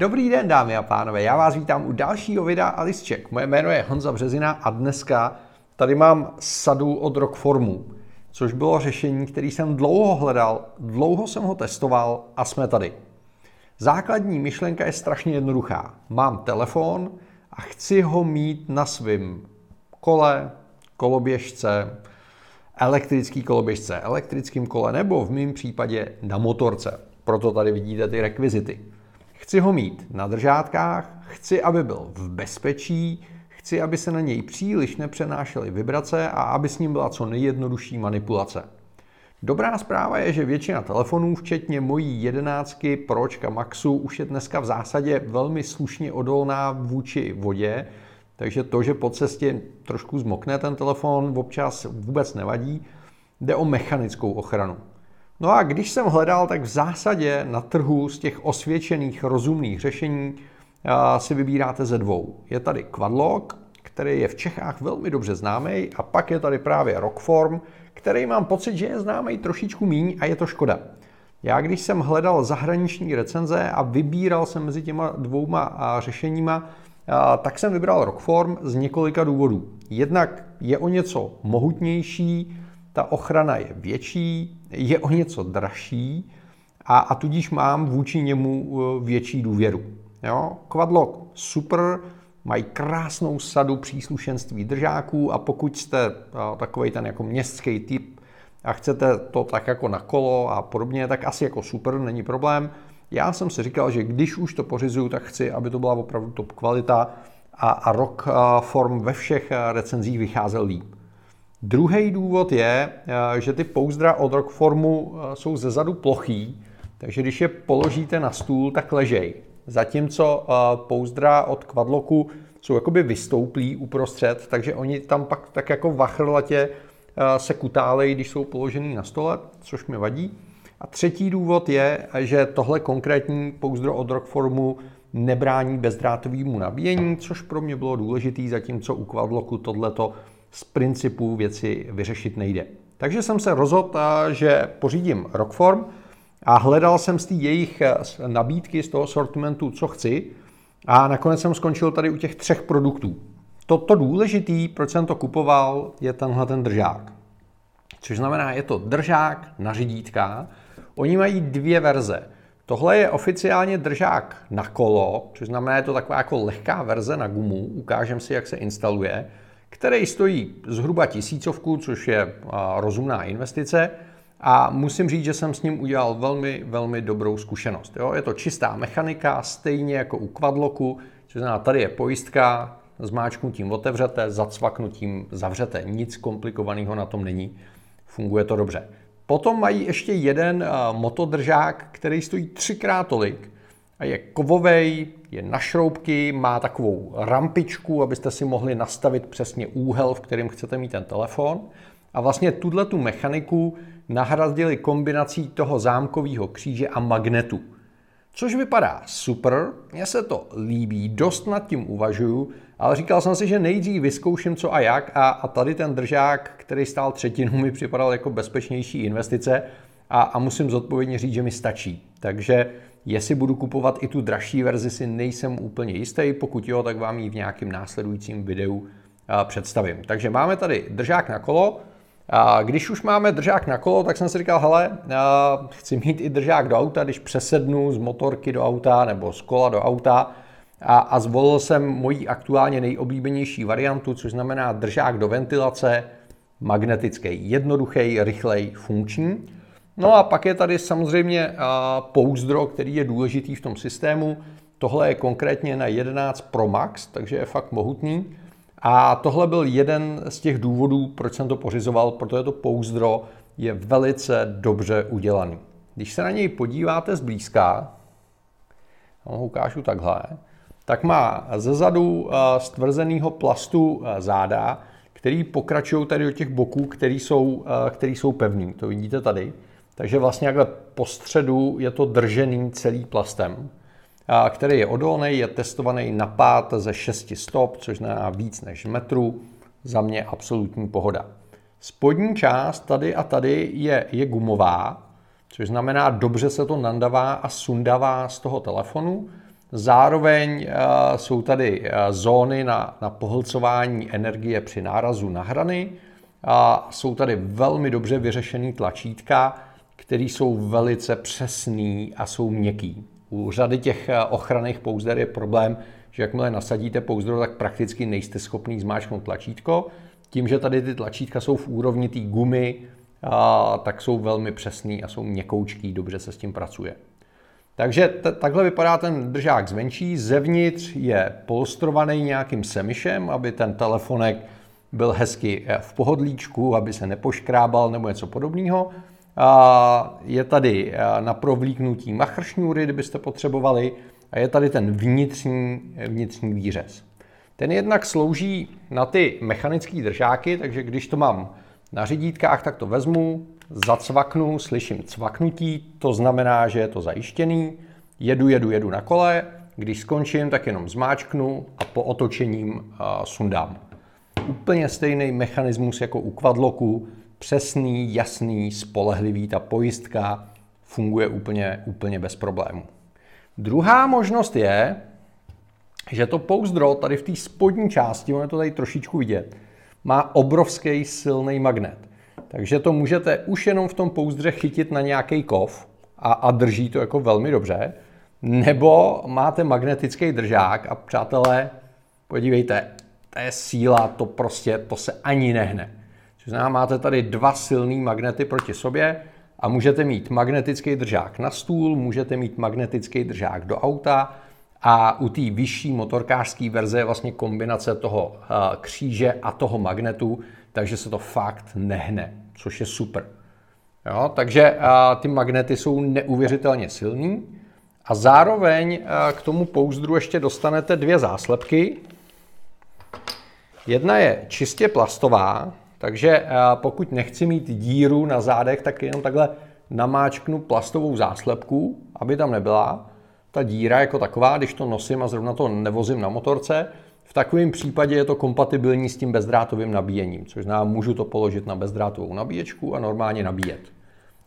Dobrý den, dámy a pánové, já vás vítám u dalšího videa Alice Check. Moje jméno je Honza Březina a dneska tady mám sadu od Rockformu, což bylo řešení, který jsem dlouho hledal, dlouho jsem ho testoval a jsme tady. Základní myšlenka je strašně jednoduchá. Mám telefon a chci ho mít na svém kole, koloběžce, elektrický koloběžce, elektrickým kole nebo v mém případě na motorce. Proto tady vidíte ty rekvizity. Chci ho mít na držátkách, chci, aby byl v bezpečí, chci, aby se na něj příliš nepřenášely vibrace a aby s ním byla co nejjednodušší manipulace. Dobrá zpráva je, že většina telefonů, včetně mojí jedenáctky Pročka Maxu, už je dneska v zásadě velmi slušně odolná vůči vodě, takže to, že po cestě trošku zmokne ten telefon, občas vůbec nevadí. Jde o mechanickou ochranu. No a když jsem hledal, tak v zásadě na trhu z těch osvědčených rozumných řešení si vybíráte ze dvou. Je tady Quadlock, který je v Čechách velmi dobře známý, a pak je tady právě Rockform, který mám pocit, že je známý trošičku míň a je to škoda. Já když jsem hledal zahraniční recenze a vybíral jsem mezi těma dvouma řešeníma, tak jsem vybral Rockform z několika důvodů. Jednak je o něco mohutnější, ta ochrana je větší, je o něco dražší a, a tudíž mám vůči němu e, větší důvěru. Jo? Quadlock super, mají krásnou sadu příslušenství držáků a pokud jste e, takový ten jako městský typ a chcete to tak jako na kolo a podobně, tak asi jako super, není problém. Já jsem si říkal, že když už to pořizuju, tak chci, aby to byla opravdu top kvalita a, a rock e, form ve všech recenzích vycházel líp. Druhý důvod je, eh, že ty pouzdra od Rockformu eh, jsou ze zadu plochý, takže když je položíte na stůl, tak ležej. Zatímco eh, pouzdra od Quadlocku jsou jakoby vystouplí uprostřed, takže oni tam pak tak jako vachrlatě se kutálejí, když jsou položený na stole, což mi vadí. A třetí důvod je, že tohle konkrétní pouzdro od Rockformu nebrání bezdrátovému nabíjení, což pro mě bylo důležitý, zatímco u Quadlocku tohleto z principů věci vyřešit nejde. Takže jsem se rozhodl, že pořídím Rockform a hledal jsem z jejich eh, nabídky, z toho sortimentu, co chci a nakonec jsem skončil tady u těch třech produktů. To, to důležitý, proč jsem to kupoval, je tenhle ten držák. Což znamená, je to držák na řidítka. Oni mají dvě verze. Tohle je oficiálně držák na kolo, což znamená, je to taková jako lehká verze na gumu. Ukážem si, jak se instaluje který stojí zhruba tisícovku, což je rozumná investice. A musím říct, že jsem s ním udělal velmi, velmi dobrou zkušenost. Jo? Je to čistá mechanika, stejně jako u Quadlocku, což znamená, tady je pojistka, zmáčknutím otevřete, zacvaknutím zavřete. Nic komplikovaného na tom není. Funguje to dobře. Potom mají ještě jeden motodržák, který stojí třikrát tolik je kovovej, je na šroubky, má takovou rampičku, abyste si mohli nastavit přesně úhel, v kterém chcete mít ten telefon. A vlastně tuhle tu mechaniku nahradili kombinací toho zámkového kříže a magnetu. Což vypadá super, mně se to líbí, dost nad tím uvažuju, ale říkal jsem si, že nejdřív vyzkouším co a jak a, a tady ten držák, který stál třetinu, mi připadal jako bezpečnější investice a, a musím zodpovědně říct, že mi stačí. Takže Jestli budu kupovat i tu dražší verzi, si nejsem úplně jistý. Pokud jo, tak vám ji v nějakém následujícím videu představím. Takže máme tady držák na kolo. Když už máme držák na kolo, tak jsem si říkal, hele, chci mít i držák do auta, když přesednu z motorky do auta nebo z kola do auta. A, a zvolil jsem moji aktuálně nejoblíbenější variantu, což znamená držák do ventilace, magnetický, jednoduchý, rychlej, funkční. No a pak je tady samozřejmě pouzdro, který je důležitý v tom systému. Tohle je konkrétně na 11 Pro Max, takže je fakt mohutný. A tohle byl jeden z těch důvodů, proč jsem to pořizoval, protože to pouzdro je velice dobře udělaný. Když se na něj podíváte zblízka, ho ukážu takhle, tak má ze zadu stvrzeného plastu záda, který pokračují tady do těch boků, který jsou, který jsou pevný. To vidíte tady. Takže vlastně jakhle po středu je to držený celý plastem, který je odolný, je testovaný na pád ze 6 stop, což znamená víc než metru. Za mě absolutní pohoda. Spodní část tady a tady je, je gumová, což znamená, dobře se to nandavá a sundavá z toho telefonu. Zároveň uh, jsou tady uh, zóny na, na pohlcování energie při nárazu na hrany. A jsou tady velmi dobře vyřešený tlačítka, které jsou velice přesný a jsou měkký. U řady těch ochranných pouzder je problém, že jakmile nasadíte pouzdro, tak prakticky nejste schopný zmáčknout tlačítko. Tím, že tady ty tlačítka jsou v úrovni té gumy, a, tak jsou velmi přesný a jsou měkoučký, dobře se s tím pracuje. Takže t- takhle vypadá ten držák zvenčí. Zevnitř je polstrovaný nějakým semišem, aby ten telefonek byl hezky eh, v pohodlíčku, aby se nepoškrábal nebo něco podobného. Je tady eh, na provlíknutí machršňůry, kdybyste potřebovali, a je tady ten vnitřní, vnitřní výřez. Ten jednak slouží na ty mechanické držáky, takže když to mám na řidítkách, tak to vezmu, zacvaknu, slyším cvaknutí, to znamená, že je to zajištěný, jedu, jedu, jedu na kole, když skončím, tak jenom zmáčknu a po otočením sundám. Úplně stejný mechanismus jako u kvadloku, přesný, jasný, spolehlivý, ta pojistka funguje úplně, úplně bez problému. Druhá možnost je, že to pouzdro tady v té spodní části, ono je to tady trošičku vidět, má obrovský silný magnet. Takže to můžete už jenom v tom pouzdře chytit na nějaký kov a, a drží to jako velmi dobře. Nebo máte magnetický držák a přátelé, podívejte, to je síla, to prostě, to se ani nehne. Což znamená, máte tady dva silný magnety proti sobě a můžete mít magnetický držák na stůl, můžete mít magnetický držák do auta a u té vyšší motorkářské verze je vlastně kombinace toho eh, kříže a toho magnetu, takže se to fakt nehne, což je super. Jo, takže uh, ty magnety jsou neuvěřitelně silný a zároveň uh, k tomu pouzdru ještě dostanete dvě záslepky. Jedna je čistě plastová, takže pokud nechci mít díru na zádech, tak jenom takhle namáčknu plastovou záslepku, aby tam nebyla ta díra jako taková, když to nosím a zrovna to nevozím na motorce. V takovém případě je to kompatibilní s tím bezdrátovým nabíjením, což znamená, můžu to položit na bezdrátovou nabíječku a normálně nabíjet.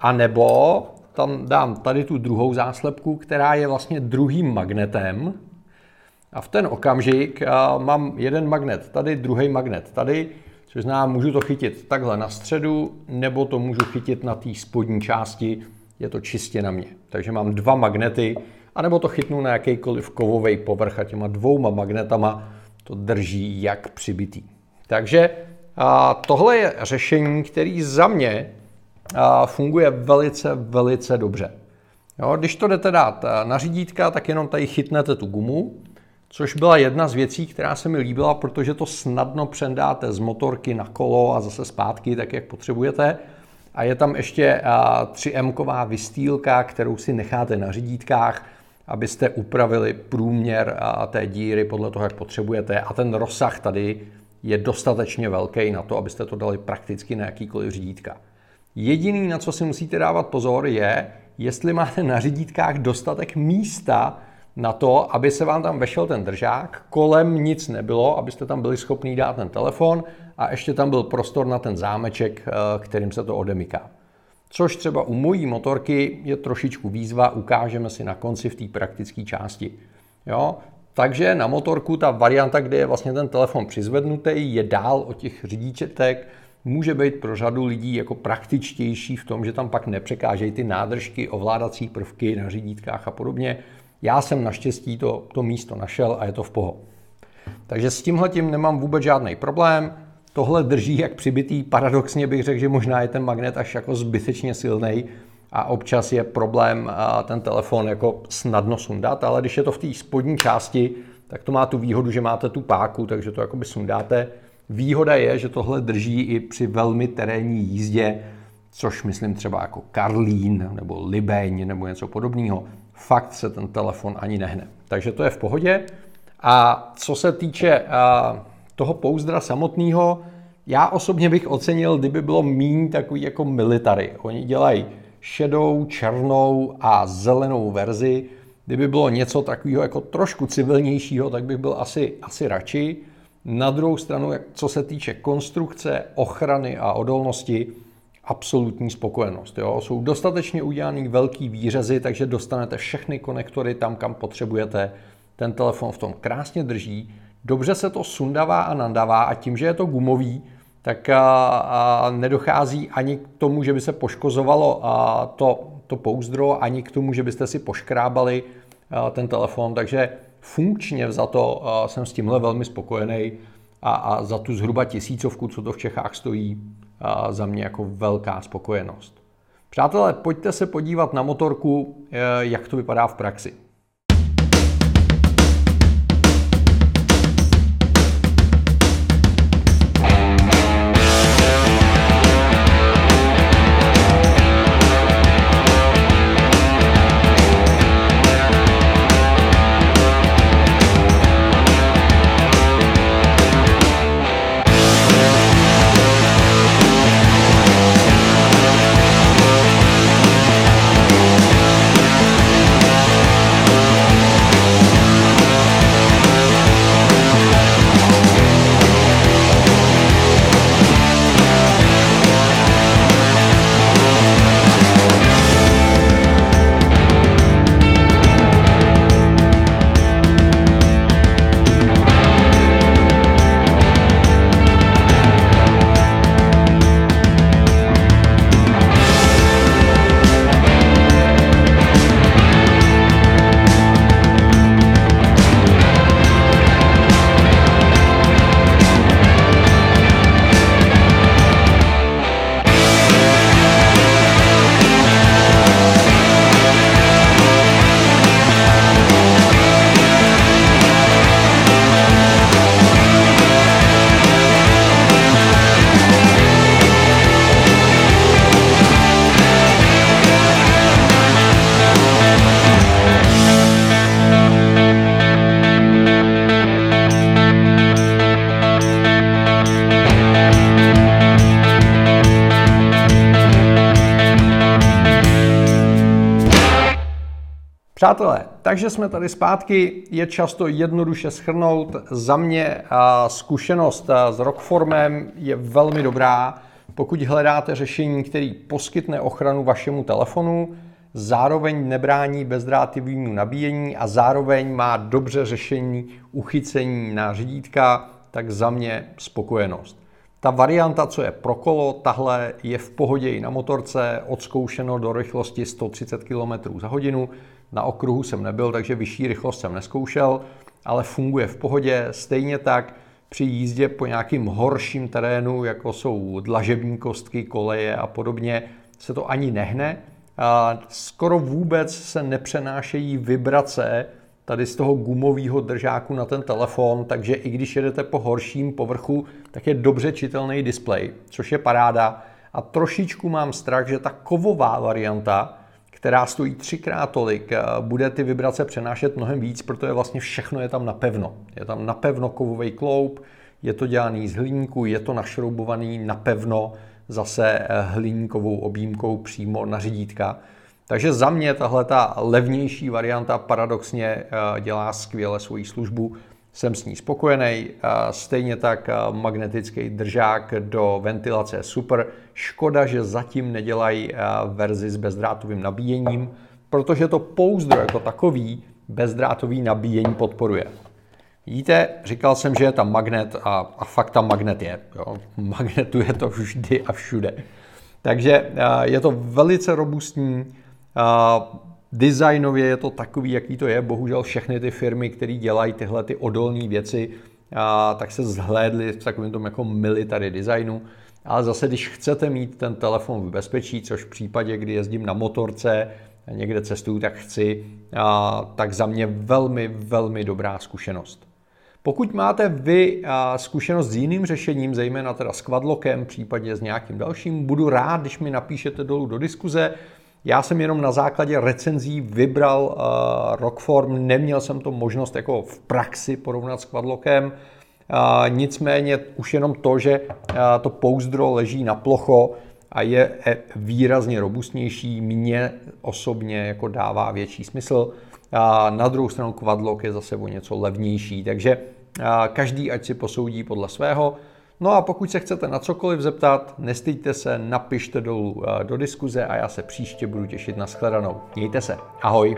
A nebo tam dám tady tu druhou záslepku, která je vlastně druhým magnetem. A v ten okamžik mám jeden magnet tady, druhý magnet tady Což znamená, můžu to chytit takhle na středu, nebo to můžu chytit na té spodní části, je to čistě na mě. Takže mám dva magnety, anebo to chytnu na jakýkoliv kovový povrch a těma dvouma magnetama to drží jak přibitý. Takže a tohle je řešení, který za mě a, funguje velice, velice dobře. Jo, když to jdete dát na řídítka, tak jenom tady chytnete tu gumu, Což byla jedna z věcí, která se mi líbila, protože to snadno přendáte z motorky na kolo a zase zpátky, tak jak potřebujete. A je tam ještě 3M-ková vystýlka, kterou si necháte na řidítkách, abyste upravili průměr té díry podle toho, jak potřebujete. A ten rozsah tady je dostatečně velký na to, abyste to dali prakticky na jakýkoliv řídítka. Jediný, na co si musíte dávat pozor, je, jestli máte na řídítkách dostatek místa, na to, aby se vám tam vešel ten držák, kolem nic nebylo, abyste tam byli schopni dát ten telefon a ještě tam byl prostor na ten zámeček, eh, kterým se to odemyká. Což třeba u mojí motorky je trošičku výzva, ukážeme si na konci v té praktické části. Jo? Takže na motorku ta varianta, kde je vlastně ten telefon přizvednutý, je dál od těch řidíčetek, může být pro řadu lidí jako praktičtější v tom, že tam pak nepřekážejí ty nádržky, ovládací prvky na řídítkách a podobně. Já jsem naštěstí to, to místo našel a je to v poho. Takže s tímhle tím nemám vůbec žádný problém. Tohle drží jak přibitý. Paradoxně bych řekl, že možná je ten magnet až jako zbytečně silný a občas je problém ten telefon jako snadno sundat, ale když je to v té spodní části, tak to má tu výhodu, že máte tu páku, takže to jakoby sundáte. Výhoda je, že tohle drží i při velmi terénní jízdě, což myslím třeba jako Karlín nebo Libeň nebo něco podobného fakt se ten telefon ani nehne. Takže to je v pohodě. A co se týče toho pouzdra samotného, já osobně bych ocenil, kdyby bylo míň takový jako military. Oni dělají šedou, černou a zelenou verzi. Kdyby bylo něco takového jako trošku civilnějšího, tak bych byl asi, asi radši. Na druhou stranu, co se týče konstrukce, ochrany a odolnosti, absolutní spokojenost. Jo? Jsou dostatečně udělaný velký výřezy, takže dostanete všechny konektory tam, kam potřebujete. Ten telefon v tom krásně drží, dobře se to sundává a nandává a tím, že je to gumový, tak a, a nedochází ani k tomu, že by se poškozovalo a to, to pouzdro, ani k tomu, že byste si poškrábali a, ten telefon, takže funkčně za to jsem s tímhle velmi spokojený a, a za tu zhruba tisícovku, co to v Čechách stojí, a za mě jako velká spokojenost. Přátelé, pojďte se podívat na motorku, e, jak to vypadá v praxi. Přátelé, takže jsme tady zpátky, je často jednoduše schrnout. Za mě zkušenost s Rockformem je velmi dobrá. Pokud hledáte řešení, který poskytne ochranu vašemu telefonu, zároveň nebrání bezdrátivému nabíjení a zároveň má dobře řešení uchycení na řídítka, tak za mě spokojenost. Ta varianta, co je pro kolo, tahle je v pohodě i na motorce, odzkoušeno do rychlosti 130 km za hodinu. Na okruhu jsem nebyl, takže vyšší rychlost jsem neskoušel, ale funguje v pohodě. Stejně tak při jízdě po nějakým horším terénu, jako jsou dlažební kostky, koleje a podobně, se to ani nehne. A skoro vůbec se nepřenášejí vibrace tady z toho gumového držáku na ten telefon, takže i když jedete po horším povrchu, tak je dobře čitelný displej, což je paráda. A trošičku mám strach, že ta kovová varianta, která stojí třikrát tolik, eh, bude ty vibrace přenášet mnohem víc, protože vlastně všechno je tam napevno. Je tam napevno kovový kloup, je to dělaný z hliníku, je to našroubovaný napevno zase eh, hliníkovou objímkou přímo na řídítka. Takže za mě tahle ta levnější varianta paradoxně eh, dělá skvěle svoji službu jsem s ní spokojený. Stejně tak magnetický držák do ventilace je super. Škoda, že zatím nedělají verzi s bezdrátovým nabíjením, protože to pouzdro jako takový bezdrátový nabíjení podporuje. Vidíte, říkal jsem, že je tam magnet a, a fakt tam magnet je. Jo. Magnetuje to vždy a všude. Takže je to velice robustní, Designově je to takový, jaký to je. Bohužel všechny ty firmy, které dělají tyhle ty odolné věci, a, tak se zhlédly v takovém tom jako military designu. Ale zase, když chcete mít ten telefon v bezpečí, což v případě, kdy jezdím na motorce, někde cestuju, tak chci, a, tak za mě velmi, velmi dobrá zkušenost. Pokud máte vy zkušenost s jiným řešením, zejména teda s Quadlockem, případně s nějakým dalším, budu rád, když mi napíšete dolů do diskuze. Já jsem jenom na základě recenzí vybral uh, Rockform, neměl jsem to možnost jako v praxi porovnat s Quadlockem, uh, nicméně už jenom to, že uh, to pouzdro leží na plocho a je výrazně robustnější, mně osobně jako dává větší smysl. A na druhou stranu Quadlock je zase o něco levnější, takže každý ať si posoudí podle svého. No a pokud se chcete na cokoliv zeptat, nestýďte se, napište dolů do diskuze a já se příště budu těšit na shledanou. Mějte se. Ahoj.